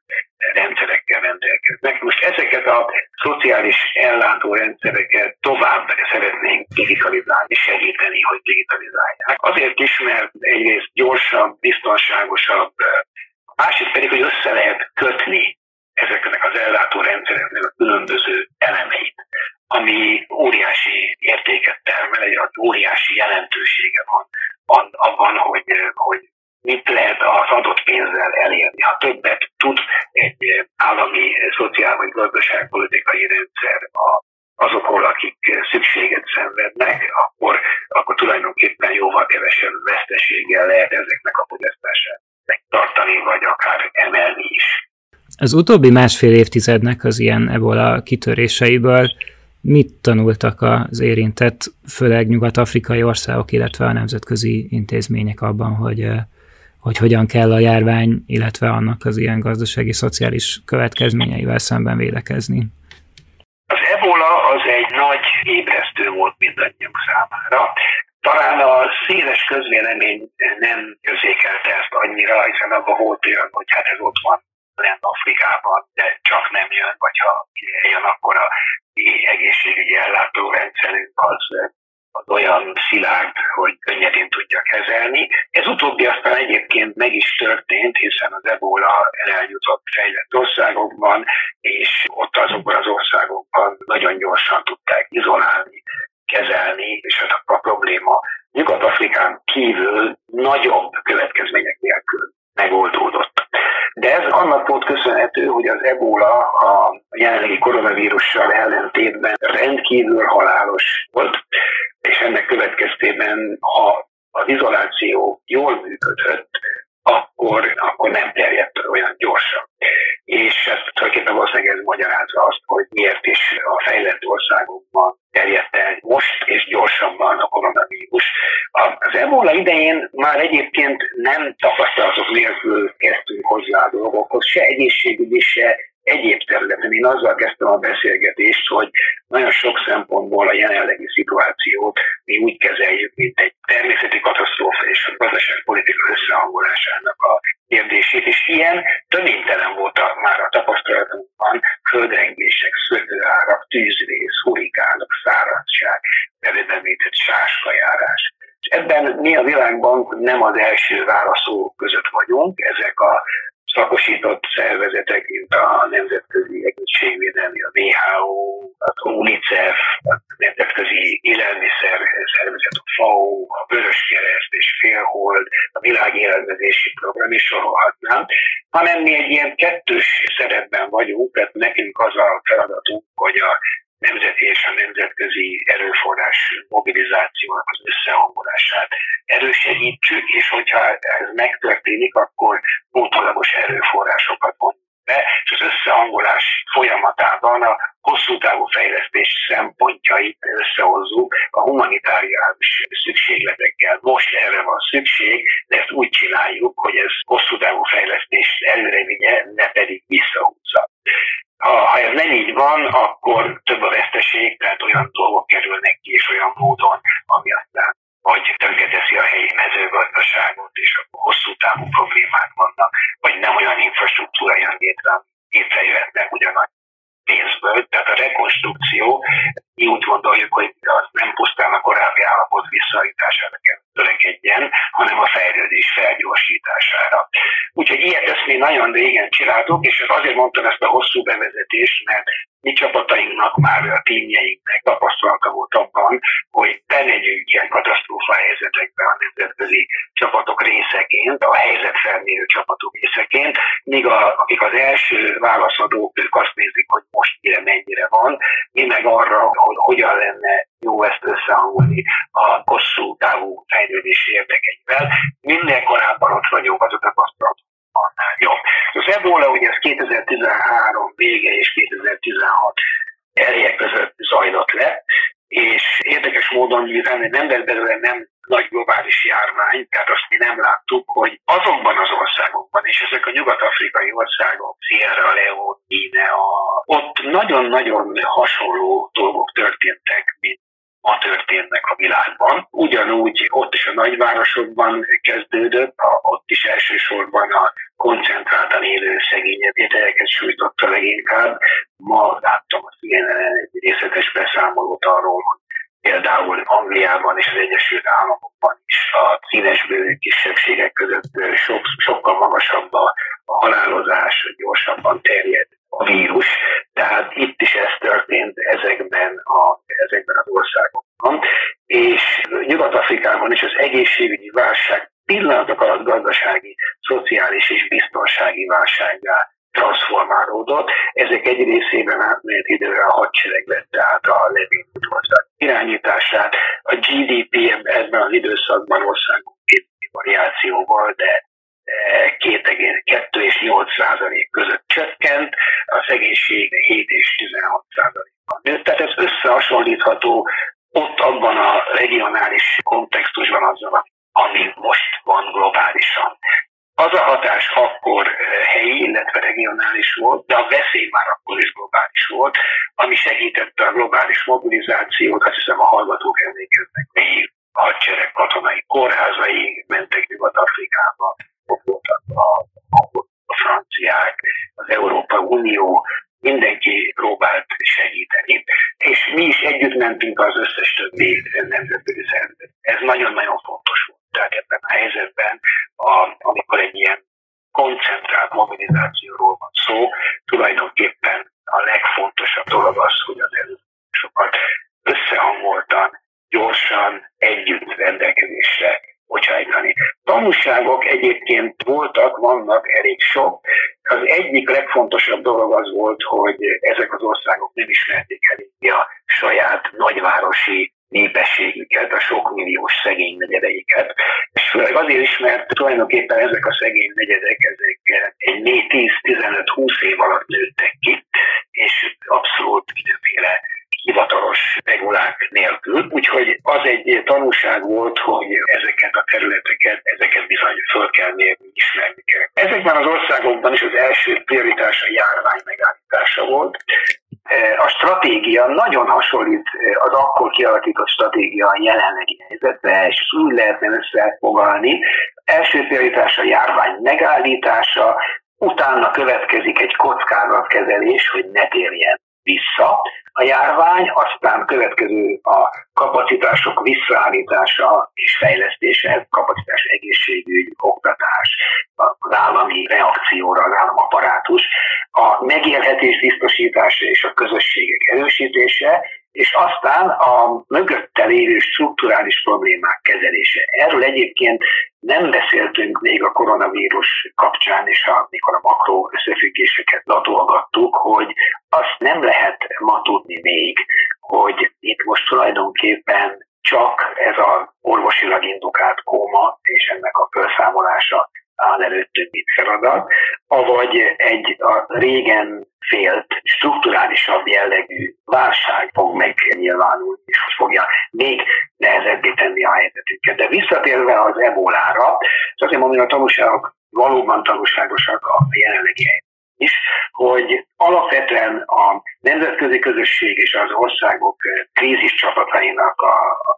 rendszerekkel rendelkeznek. Most ezeket a szociális ellátórendszereket tovább szeretnénk digitalizálni, segíteni, hogy digitalizálják. Azért is, mert egyrészt gyorsabb, biztonságosabb, másrészt pedig, hogy össze lehet kötni ezeknek az ellátórendszereknek a különböző elemeit ami óriási értéket termel, egy óriási jelentősége van, abban, hogy, hogy mit lehet az adott pénzzel elérni. Ha többet tud egy állami szociál vagy gazdaságpolitikai rendszer a, azokról, akik szükséget szenvednek, akkor, akkor tulajdonképpen jóval kevesebb veszteséggel lehet ezeknek a fogyasztását megtartani, vagy akár emelni is. Az utóbbi másfél évtizednek az ilyen ebola kitöréseiből mit tanultak az érintett, főleg nyugat-afrikai országok, illetve a nemzetközi intézmények abban, hogy, hogy hogyan kell a járvány, illetve annak az ilyen gazdasági, szociális következményeivel szemben védekezni? Az ebola az egy nagy ébresztő volt mindannyiunk számára. Talán a széles közvélemény nem közékelte ezt annyira, hiszen abban volt olyan, hogy hát ez ott van lenne Afrikában, de csak nem jön, vagy ha jön, akkor a egészségügyi ellátórendszerünk az az olyan szilárd, hogy könnyedén tudja kezelni. Ez utóbbi aztán egyébként meg is történt, hiszen az ebola eljutott fejlett országokban, és ott azokban az országokban nagyon gyorsan tudták izolálni, kezelni, és ez a probléma Nyugat-Afrikán kívül nagyobb következmények nélkül megoldódott. De ez annak volt köszönhető, hogy az ebola a jelenlegi koronavírussal ellentétben rendkívül halálos volt, és ennek következtében, ha az izoláció jól működött, akkor, akkor nem terjedt olyan gyorsan. És ezt tulajdonképpen valószínűleg ez magyarázza azt, hogy miért is a fejlett országokban terjedt el most és gyorsabban a koronavírus. Az ebola idején már egyébként nem tapasztalatok nélkül kezdtünk hozzá a dolgokhoz, se egészségügyi, se egyéb területen. Én azzal kezdtem a beszélgetést, hogy nagyon sok szempontból a jelenlegi szituációt mi úgy kezeljük, mint egy természeti katasztrófa és a gazdaságpolitika összehangolásának a kérdését, és ilyen töménytelen volt a, már a tapasztalatunkban földrengések, szökőárak, tűzvész, hurikánok, száradság, eredemített sáskajárás. És ebben mi a világban nem az első válaszolók között vagyunk, ezek a szakosított szervezetek, mint a Nemzetközi Egészségvédelmi, a WHO, a UNICEF, a Nemzetközi Élelmiszer Szervezet, a FAO, a Kereszt és Félhold, a Világ Élelmezési Program is sorolhatnám, hanem mi egy ilyen kettős szerepben vagyunk, tehát nekünk az a feladatunk, hogy a nemzeti és a nemzetközi erőforrás mobilizációnak az összehangolását erősítsük, és hogyha ez megtörténik, akkor pótolagos erőforrásokat vonunk be, és az összehangolás folyamatában a hosszú távú fejlesztés szempontjait összehozzuk a humanitárius szükségletekkel. Most erre van szükség, de ezt úgy csináljuk, hogy ez hosszú távú fejlesztést előre vigye, ne pedig visszahúzza. Ha, ha ez nem így van, akkor több a veszteség, tehát olyan dolgok kerülnek ki, és olyan módon, ami aztán vagy tönkreteszi a helyi mezőgazdaságot, és akkor hosszú távú problémák vannak, vagy nem olyan infrastruktúra jön létre, létrejöhetnek ugyanaz pénzből. Tehát a rekonstrukció, mi úgy gondoljuk, hogy az nem pusztán a korábbi állapot visszaállítására kell törekedjen, hanem a fejlődés felgyorsítására. Úgyhogy ilyet ezt mi nagyon régen csináltuk, és azért mondtam ezt a hosszú bevezetést, mert mi csapatainknak, már a tímjeinknek tapasztalata volt abban, hogy bemegyünk ilyen katasztrófa helyzetekbe a nemzetközi csapatok részeként, a helyzetfelmérő csapatok részeként, míg a, akik az első válaszadók, ők azt nézik, hogy most mire mennyire van, mi meg arra, hogy hogyan lenne jó ezt összehangolni a hosszú távú fejlődés érdekeivel. Minden korábban ott vagyunk, az a tapasztalat jó. Az ebola ugye ez 2013 vége és 2016 eleje között zajlott le, és érdekes módon, mivel nem lett belőle nem nagy globális járvány, tehát azt mi nem láttuk, hogy azokban az országokban, és ezek a nyugat-afrikai országok, Sierra Leone, Guinea, ott nagyon-nagyon hasonló dolgok történtek, mint ma történnek a világban. Ugyanúgy ott is a nagyvárosokban kezdődött, a, ott is elsősorban a koncentráltan élő szegényebb ételeket sújtotta leginkább. Ma láttam a CNN egy részletes beszámolót arról, hogy például Angliában és az Egyesült Államokban is a színesbőrű kisebbségek között sok, sokkal magasabb a halálozás, gyorsabban terjed a vírus. Tehát itt is ez történt ezekben, a, ezekben az országokban. És Nyugat-Afrikában is az egészségügyi válság pillanatok alatt gazdasági, szociális és biztonsági válsággá transformálódott. Ezek egy részében átmenet időre a hadsereg vette át a levény irányítását. A GDP ebben az időszakban országok variációval, de 2,2 és 8 százalék között csökkent, a szegénység 7 és 16 százalékban nőtt. Tehát ez összehasonlítható ott abban a regionális kontextusban azzal, ami most van globálisan. Az a hatás akkor helyi, illetve regionális volt, de a veszély már akkor is globális volt. ami segítette a globális mobilizációt, azt hiszem a hallgatók emlékeznek még hadsereg katonai kórházai mentek Nyugat-Afrikába, ott voltak a, a franciák, az Európa Unió, mindenki próbált segíteni, és mi is együtt mentünk az összes többi nemzetközi szervezet. Ez nagyon-nagyon fontos volt. Tehát ebben a helyzetben, a, amikor egy ilyen koncentrált mobilizációról van szó, tulajdonképpen a legfontosabb dolog az, hogy az előadásokat összehangoltan, gyorsan, együtt rendelkezésre bocsájtani. Tanulságok egyébként voltak, vannak elég sok. Az egyik legfontosabb dolog az volt, hogy ezek az országok nem ismerték eléggé a saját nagyvárosi népességüket, a sok milliós szegény negyedeiket. És főleg azért is, mert tulajdonképpen ezek a szegény negyedek, ezek egy 10-15-20 év alatt nőttek ki, és abszolút mindenféle hivatalos regulák nélkül. Úgyhogy az egy tanulság volt, hogy ezeket a területeket, ezeket bizony föl kell mérni, ismerni kell. Ezekben az országokban is az első prioritás a járvány megállítása volt. A stratégia nagyon hasonlít az akkor kialakított stratégia a jelenlegi helyzetbe, és úgy lehetne összefogalni. Első prioritás a járvány megállítása, utána következik egy kockázatkezelés, hogy ne térjen vissza a járvány, aztán következő a kapacitások visszaállítása és fejlesztése, kapacitás egészségügy, oktatás, az állami reakcióra, az államaparátus, a megélhetés biztosítása és a közösségek erősítése, és aztán a mögötte lévő strukturális problémák kezelése. Erről egyébként nem beszéltünk még a koronavírus kapcsán, és amikor a makro összefüggéseket latolgattuk, hogy azt nem lehet ma tudni még, hogy itt most tulajdonképpen csak ez a orvosilag indukált kóma és ennek a felszámolása áll előttünk itt feladat, avagy egy a régen félt, strukturálisabb jellegű válság fog megnyilvánulni, és fogja még nehezebbé tenni a helyzetünket. De visszatérve az ebolára, azért mondom, hogy a tanulságok valóban tanulságosak a jelenlegi helyzet is, hogy alapvetően a nemzetközi közösség és az országok krízis csapatainak a,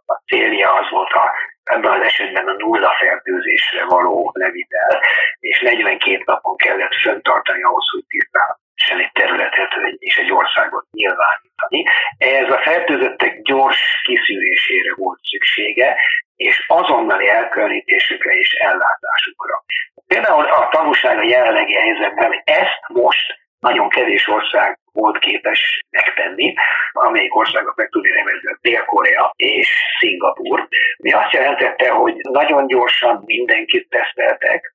a célja az volt a ebben az esetben a nulla fertőzésre való levitel, és 42 napon kellett föntartani ahhoz, hogy tisztálsen egy területet és egy országot nyilvánítani. Ez a fertőzöttek gyors kiszűrésére volt szüksége, és azonnali elkülönítésükre és ellátásukra. Például a tanulság a jelenlegi helyzetben, ezt most nagyon kevés ország volt képes megtenni, amelyik országot meg tudni nevezni, Dél-Korea és Szingapur. Mi azt jelentette, hogy nagyon gyorsan mindenkit teszteltek,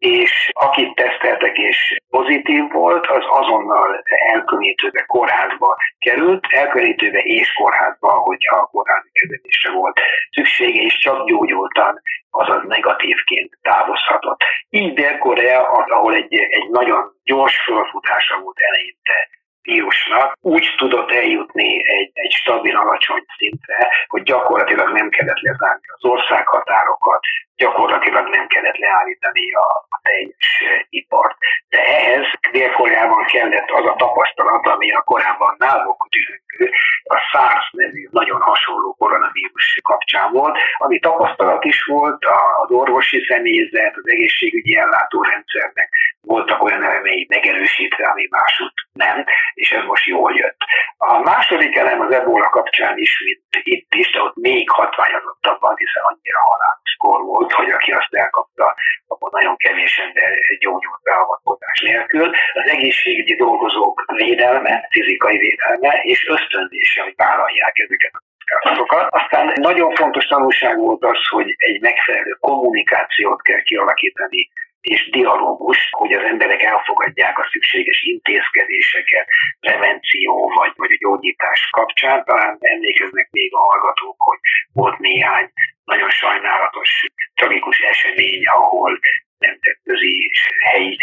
és akit teszteltek és pozitív volt, az azonnal elkülönítőbe, kórházba került, elkülönítőbe és kórházba, hogyha a kórházi kezelésre volt szüksége, és csak gyógyultan, azaz negatívként távozhatott. Így Dél-Korea, ahol egy, egy nagyon gyors fölfutása volt eleinte vírusnak úgy tudott eljutni egy, egy stabil, alacsony szintre, hogy gyakorlatilag nem kellett lezárni az országhatárokat, gyakorlatilag nem kellett leállítani a, teljes ipart. De ehhez Dél-Koreában kellett az a tapasztalat, ami a korábban náluk tűző, a SARS nevű nagyon hasonló koronavírus kapcsán volt, ami tapasztalat is volt az orvosi személyzet, az egészségügyi ellátórendszernek voltak olyan elemei megerősítve, ami másút nem, és ez most jól jött. A második elem az ebola kapcsán is, mint itt is, de ott még hatványozottabban, hiszen annyira halálos kor volt, hogy aki azt elkapta, akkor nagyon kevés ember gyógyult beavatkozás nélkül. Az egészségügyi dolgozók védelme, fizikai védelme és ösztönzése, hogy vállalják ezeket a kockázatokat. Aztán nagyon fontos tanulság volt az, hogy egy megfelelő kommunikációt kell kialakítani és dialógus, hogy az emberek elfogadják a szükséges intézkedéseket, prevenció vagy, vagy a gyógyítás kapcsán. Talán emlékeznek még a hallgatók, hogy volt néhány nagyon sajnálatos, tragikus esemény, ahol nemzetközi és helyi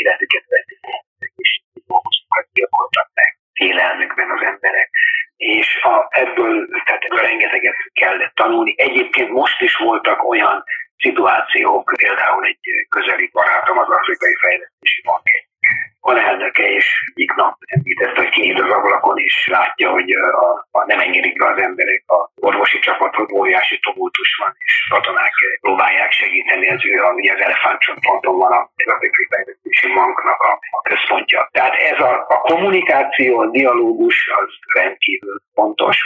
életüket vették és dolgozokat gyilkoltak meg félelmükben az emberek. És a, ebből, tehát ebből rengeteget kellett tanulni. Egyébként most is voltak olyan szituációk, például egy közeli barátom az Afrikai Fejlesztési Bank egy alelnöke, és egyik nap említette, hogy kinyit az ablakon, és látja, hogy a, a nem engedik be az emberek a orvosi csapatot, óriási tumultus van, és katonák próbálják segíteni az ő, ami az elefántcsontponton van a Afrikai Fejlesztési Banknak a, a központja. Tehát ez a, a kommunikáció, a dialógus az rendkívül fontos,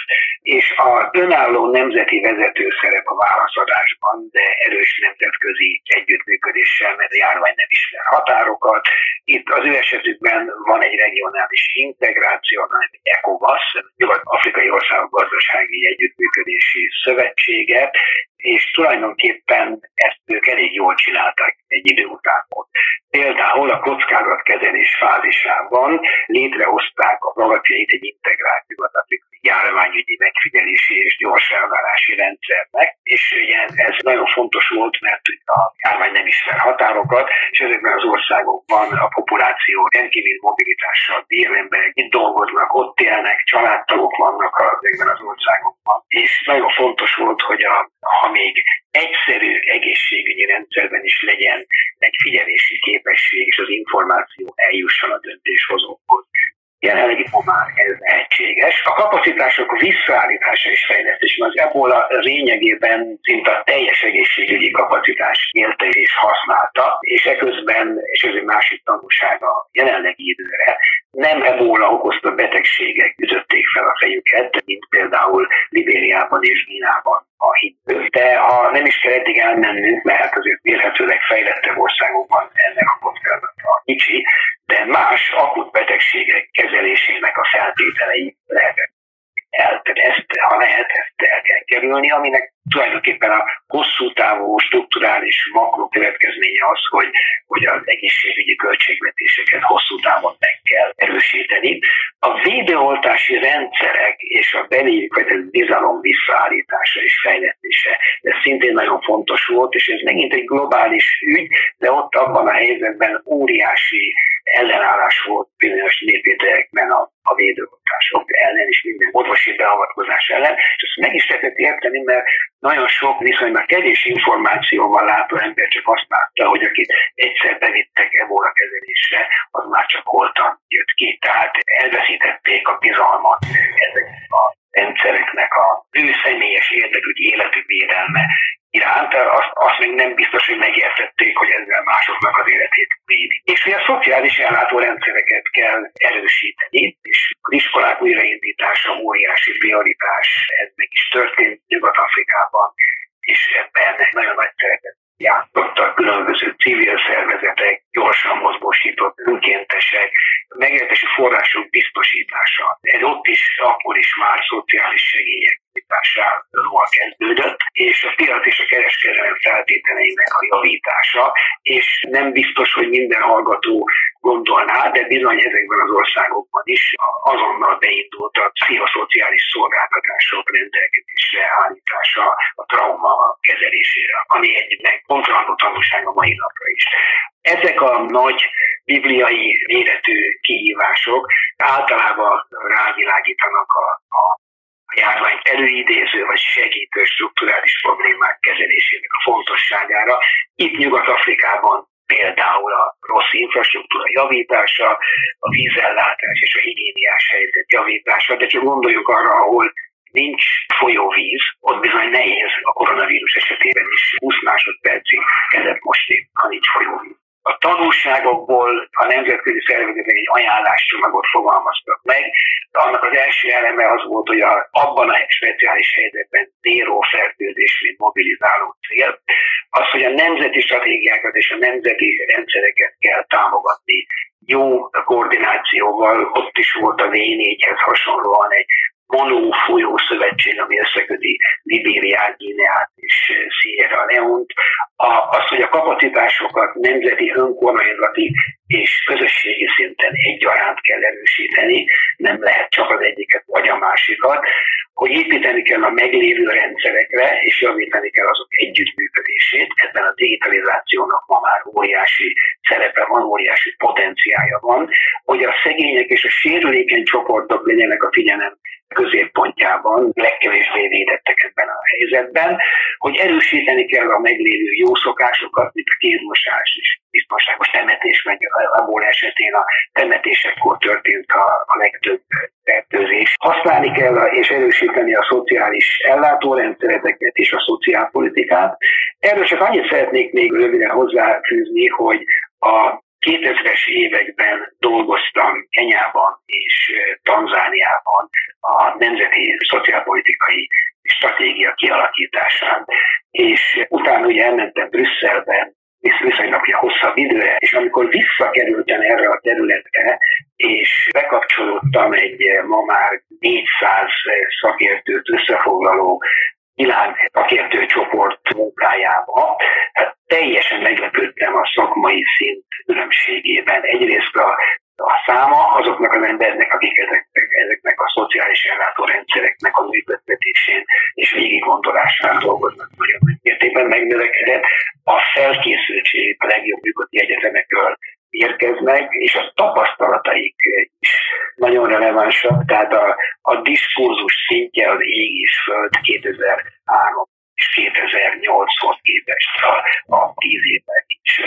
és az önálló nemzeti vezető szerep a válaszadásban, de erős nemzetközi együttműködéssel, mert a járvány nem ismer határokat. Itt az ő esetükben van egy regionális integráció, hanem egy ECOWAS, Nyugat-Afrikai Országok Gazdasági Együttműködési Szövetsége, és tulajdonképpen ezt ők elég jól csinálták egy idő után. Például a kockázatkezelés fázisában létrehozták a magatjait egy integrált nyugat-afrikai járványügyi megfigyelési és gyors elvárási rendszernek, és ugye ez nagyon fontos volt, mert a járvány nem ismer határokat, és ezekben az országokban a populáció rendkívül mobilitással bír, emberek itt dolgoznak, ott élnek, családtagok vannak ezekben az országokban, és nagyon fontos volt, hogy a, ha még egyszerű egészségügyi rendszerben is legyen megfigyelési képesség, és az információ eljusson a döntéshozókhoz. Jelenlegi ma már ez lehetséges. A kapacitások visszaállítása és fejlesztése az ebola lényegében szinte a teljes egészségügyi kapacitás élte és használta, és eközben, és ez egy másik tanulsága jelenlegi időre, nem ebola okozta betegségek ütötték fel a fejüket, mint például Libériában és Gínában a hitő. De ha nem is kell eddig elmennünk, mert hát azért vélhetőleg fejlettebb országokban ennek a kockázata kicsi, de más akut betegségek kezelésének a feltételei lehetnek el, ezt, ha lehet, ezt el kell kerülni, aminek tulajdonképpen a hosszú távú strukturális makro következménye az, hogy, hogy az egészségügyi költségvetéseket hosszú távon meg kell erősíteni. A védőoltási rendszerek és a beléjük bizalom visszaállítása és fejlesztése, ez szintén nagyon fontos volt, és ez megint egy globális ügy, de ott abban a helyzetben óriási ellenállás volt bizonyos népételekben a, a védőoltások ellen és minden orvosi beavatkozás ellen, és ezt meg is lehetett érteni, mert nagyon sok viszonylag kevés információval látó ember csak azt látta, hogy akit egyszer bevittek ebola kezelésre, az már csak holtan jött ki. Tehát elveszítették a bizalmat ezek a rendszereknek a ő személyes érdekű életük védelme iránt, azt, azt még nem biztos, hogy megértették, hogy ezzel másoknak az életét védik. És hogy a szociális ellátórendszereket kell erősíteni, és az iskolák újraindítása óriási prioritás, ez meg is történt Nyugat-Afrikában, és ebben nagyon nagy szerepet játszottak különböző civil szervezetek, gyorsan mozgósított önkéntesek, megértési források biztosítása. Ez ott is, akkor is már szociális segélyek nyújtásával kezdődött, és a piac és a kereskedelem feltételeinek a javítása, és nem biztos, hogy minden hallgató gondolná, de bizony ezekben az országokban is azonnal beindult a pszichoszociális szolgáltatások rendelkezésre állítása a trauma kezelésére, ami egy megkontrolláló tanulság a mai napra is. Ezek a nagy bibliai méretű kihívások általában rávilágítanak a, a járványt előidéző vagy segítő strukturális problémák kezelésének a fontosságára. Itt Nyugat-Afrikában például a rossz infrastruktúra javítása, a vízellátás és a higiéniás helyzet javítása, de csak gondoljuk arra, ahol nincs folyóvíz, ott bizony nehéz a koronavírus esetében is 20 másodpercig kellett mosni, ha nincs folyóvíz a tanulságokból a nemzetközi szervezetek egy ajánláscsomagot fogalmaztak meg. Annak az első eleme az volt, hogy a, abban a speciális helyzetben zéró fertőzés, mint mobilizáló cél, az, hogy a nemzeti stratégiákat és a nemzeti rendszereket kell támogatni jó koordinációval, ott is volt a V4-hez hasonlóan egy Monó folyó szövetség, ami összeköti Libériát, Guineát és Sierra Leone-t. Az, hogy a kapacitásokat nemzeti önkormányzati és közösségi szinten egyaránt kell erősíteni, nem lehet csak az egyiket vagy a másikat, hogy építeni kell a meglévő rendszerekre, és javítani kell azok együttműködését. Ebben a digitalizációnak ma már óriási szerepe van, óriási potenciája van, hogy a szegények és a sérülékeny csoportok legyenek a figyelem középpontjában, legkevésbé védettek ebben a helyzetben, hogy erősíteni kell a meglévő jó szokásokat, mint a kézmosás és biztonságos temetés, meg abból esetén a temetésekkor történt a, a legtöbb fertőzés. Használni kell és erősíteni a szociális ellátórendszereket és a szociálpolitikát. Erről csak annyit szeretnék még röviden hozzáfűzni, hogy a 2000-es években dolgoztam Kenyában és Tanzániában a nemzeti szociálpolitikai stratégia kialakításán. És utána ugye elmentem Brüsszelbe, viszonylag hosszabb időre, és amikor visszakerültem erre a területre, és bekapcsolódtam egy ma már 400 szakértőt összefoglaló világ szakértő csoport munkájába, hát teljesen meglepődtem a szakmai szint különbségében. Egyrészt a, a száma azoknak az embernek, akik ezeknek, ezeknek a szociális ellátórendszereknek a működtetésén és végiggondolásán dolgoznak nagyon mértékben megnövekedett. A felkészültség a legjobb működő egyetemekről érkeznek, és a tapasztalataik is nagyon relevánsak, tehát a, a diskurzus szintje az ég és föld 2003 és 2008-hoz képest a, a 10 évvel is.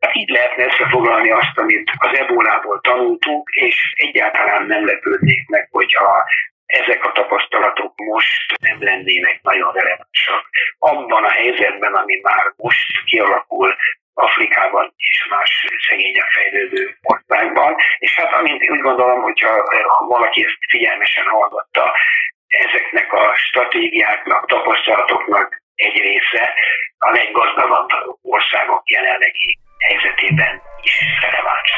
Hát így lehetne összefoglalni azt, amit az ebolából tanultunk, és egyáltalán nem lepődnék meg, hogyha ezek a tapasztalatok most nem lennének nagyon relevánsak. Abban a helyzetben, ami már most kialakul Afrikában és más szegényen fejlődő országban. És hát amint úgy gondolom, hogyha ha valaki ezt figyelmesen hallgatta, ezeknek a stratégiáknak, tapasztalatoknak egy része a leggazdagabb országok jelenlegi helyzetében is releváns.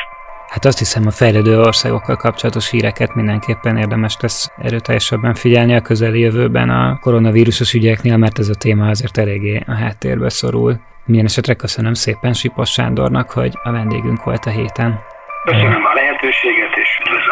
Hát azt hiszem a fejlődő országokkal kapcsolatos híreket mindenképpen érdemes lesz erőteljesebben figyelni a közeli jövőben a koronavírusos ügyeknél, mert ez a téma azért eléggé a háttérbe szorul. Milyen esetre köszönöm szépen Sipos Sándornak, hogy a vendégünk volt a héten. Köszönöm a lehetőséget, és üdvözlöm